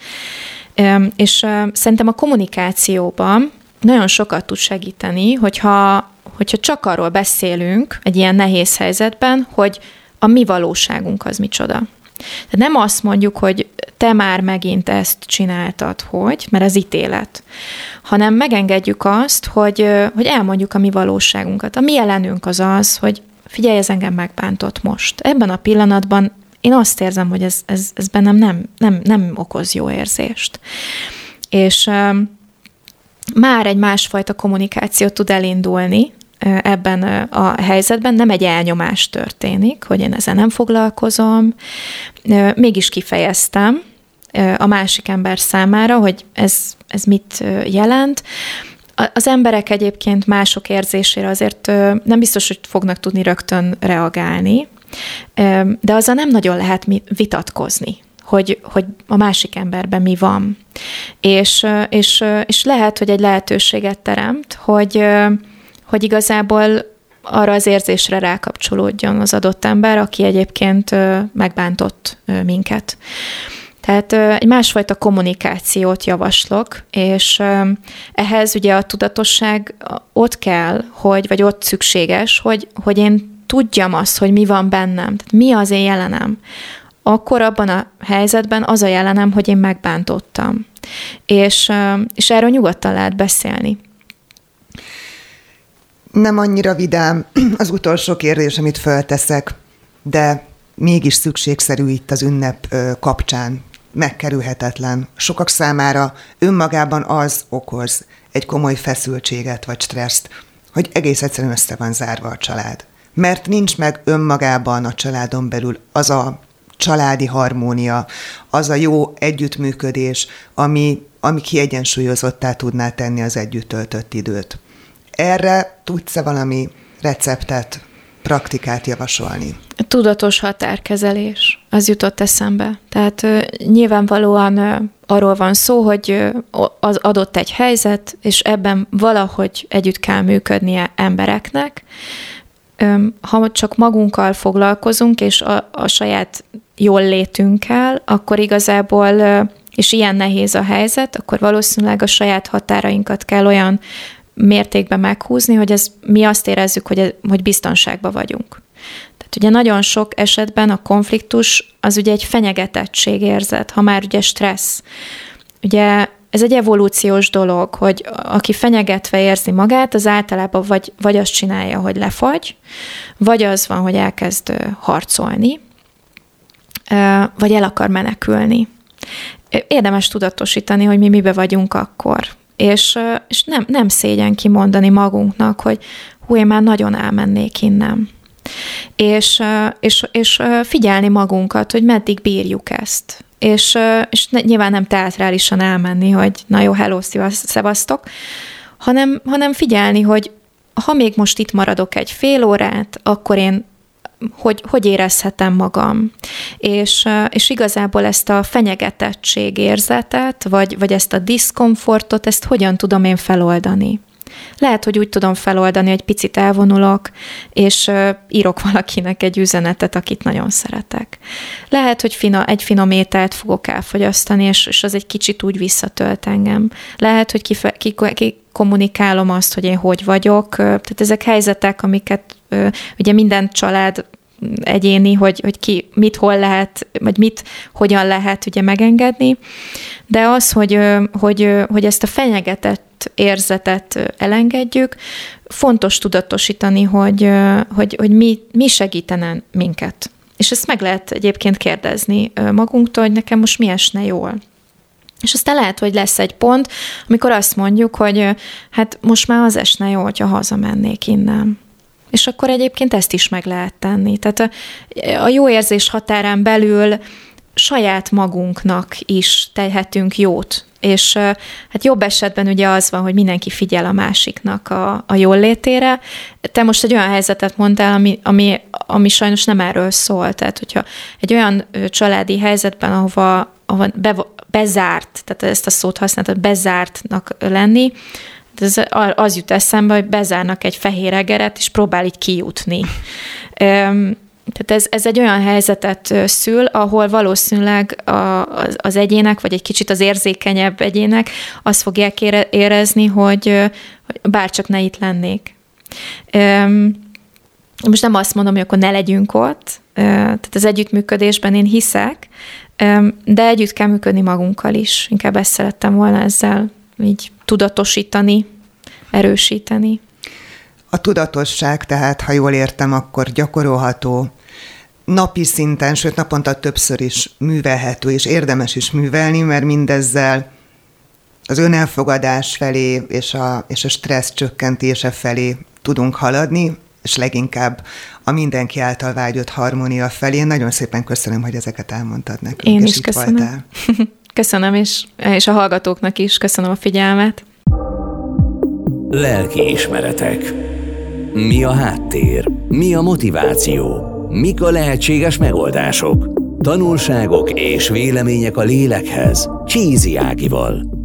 És szerintem a kommunikációban nagyon sokat tud segíteni, hogyha, hogyha csak arról beszélünk egy ilyen nehéz helyzetben, hogy a mi valóságunk az micsoda. Tehát nem azt mondjuk, hogy te már megint ezt csináltad, hogy, mert az ítélet, hanem megengedjük azt, hogy, hogy elmondjuk a mi valóságunkat. A mi jelenünk az az, hogy figyelj, ez engem megbántott most. Ebben a pillanatban én azt érzem, hogy ez, ez, ez bennem nem, nem, nem okoz jó érzést. És már egy másfajta kommunikáció tud elindulni ebben a helyzetben, nem egy elnyomás történik, hogy én ezzel nem foglalkozom, mégis kifejeztem a másik ember számára, hogy ez, ez mit jelent. Az emberek egyébként mások érzésére azért nem biztos, hogy fognak tudni rögtön reagálni, de azzal nem nagyon lehet vitatkozni, hogy, hogy a másik emberben mi van. És, és, és lehet, hogy egy lehetőséget teremt, hogy, hogy igazából arra az érzésre rákapcsolódjon az adott ember, aki egyébként megbántott minket. Tehát egy másfajta kommunikációt javaslok, és ehhez ugye a tudatosság ott kell, hogy, vagy ott szükséges, hogy, hogy én tudjam azt, hogy mi van bennem, tehát mi az én jelenem, akkor abban a helyzetben az a jelenem, hogy én megbántottam. És, és erről nyugodtan lehet beszélni. Nem annyira vidám az utolsó kérdés, amit fölteszek, de mégis szükségszerű itt az ünnep kapcsán, megkerülhetetlen. Sokak számára önmagában az okoz egy komoly feszültséget vagy stresszt, hogy egész egyszerűen össze van zárva a család mert nincs meg önmagában a családon belül az a családi harmónia, az a jó együttműködés, ami, ami kiegyensúlyozottá tudná tenni az együtt töltött időt. Erre tudsz-e valami receptet, praktikát javasolni? Tudatos határkezelés, az jutott eszembe. Tehát uh, nyilvánvalóan uh, arról van szó, hogy uh, az adott egy helyzet, és ebben valahogy együtt kell működnie embereknek. Ha csak magunkkal foglalkozunk, és a, a saját jól létünkkel, akkor igazából, és ilyen nehéz a helyzet, akkor valószínűleg a saját határainkat kell olyan mértékben meghúzni, hogy ez, mi azt érezzük, hogy, hogy biztonságban vagyunk. Tehát ugye nagyon sok esetben a konfliktus az ugye egy fenyegetettségérzet, ha már ugye stressz. Ugye ez egy evolúciós dolog, hogy aki fenyegetve érzi magát, az általában vagy, vagy azt csinálja, hogy lefagy, vagy az van, hogy elkezd harcolni, vagy el akar menekülni. Érdemes tudatosítani, hogy mi mibe vagyunk akkor. És, és nem, nem szégyen kimondani magunknak, hogy hú, én már nagyon elmennék innen. És, és, és figyelni magunkat, hogy meddig bírjuk ezt. És, és nyilván nem teatrálisan elmenni, hogy na jó, hello, szevasztok, hanem, hanem figyelni, hogy ha még most itt maradok egy fél órát, akkor én hogy, hogy érezhetem magam. És, és igazából ezt a fenyegetettség érzetet, vagy, vagy ezt a diszkomfortot, ezt hogyan tudom én feloldani. Lehet, hogy úgy tudom feloldani, hogy picit elvonulok, és írok valakinek egy üzenetet, akit nagyon szeretek. Lehet, hogy fina, egy finom ételt fogok elfogyasztani, és, és az egy kicsit úgy visszatölt engem. Lehet, hogy kife, ki, ki, kommunikálom azt, hogy én hogy vagyok. Tehát ezek helyzetek, amiket ugye minden család egyéni, hogy, hogy ki mit hol lehet, vagy mit hogyan lehet ugye megengedni, de az, hogy, hogy, hogy ezt a fenyegetett érzetet elengedjük, fontos tudatosítani, hogy, hogy, hogy mi, mi segítene minket. És ezt meg lehet egyébként kérdezni magunktól, hogy nekem most mi esne jól. És aztán lehet, hogy lesz egy pont, amikor azt mondjuk, hogy hát most már az esne jó, hogyha hazamennék innen. És akkor egyébként ezt is meg lehet tenni. Tehát a, a jó érzés határán belül saját magunknak is tehetünk jót. És hát jobb esetben ugye az van, hogy mindenki figyel a másiknak a, a jól létére. Te most egy olyan helyzetet mondtál, ami, ami, ami sajnos nem erről szól. Tehát, hogyha egy olyan családi helyzetben, ahova, ahova be, bezárt, tehát ezt a szót használtad, bezártnak lenni, ez az jut eszembe, hogy bezárnak egy fehér egeret, és próbál így kijutni. Tehát ez, ez egy olyan helyzetet szül, ahol valószínűleg a, az, az egyének, vagy egy kicsit az érzékenyebb egyének azt fogják érezni, hogy, hogy bárcsak ne itt lennék. Most nem azt mondom, hogy akkor ne legyünk ott, tehát az együttműködésben én hiszek, de együtt kell működni magunkkal is. Inkább ezt szerettem volna ezzel így tudatosítani, erősíteni. A tudatosság, tehát ha jól értem, akkor gyakorolható, napi szinten, sőt naponta többször is művelhető, és érdemes is művelni, mert mindezzel az önelfogadás felé és a, és a stressz csökkentése felé tudunk haladni, és leginkább a mindenki által vágyott harmónia felé. Nagyon szépen köszönöm, hogy ezeket elmondtad nekünk. Én is köszönöm. Voltál. köszönöm, és, és a hallgatóknak is köszönöm a figyelmet. Lelki ismeretek. Mi a háttér? Mi a motiváció? Mik a lehetséges megoldások? Tanulságok és vélemények a lélekhez. Csízi Ágival.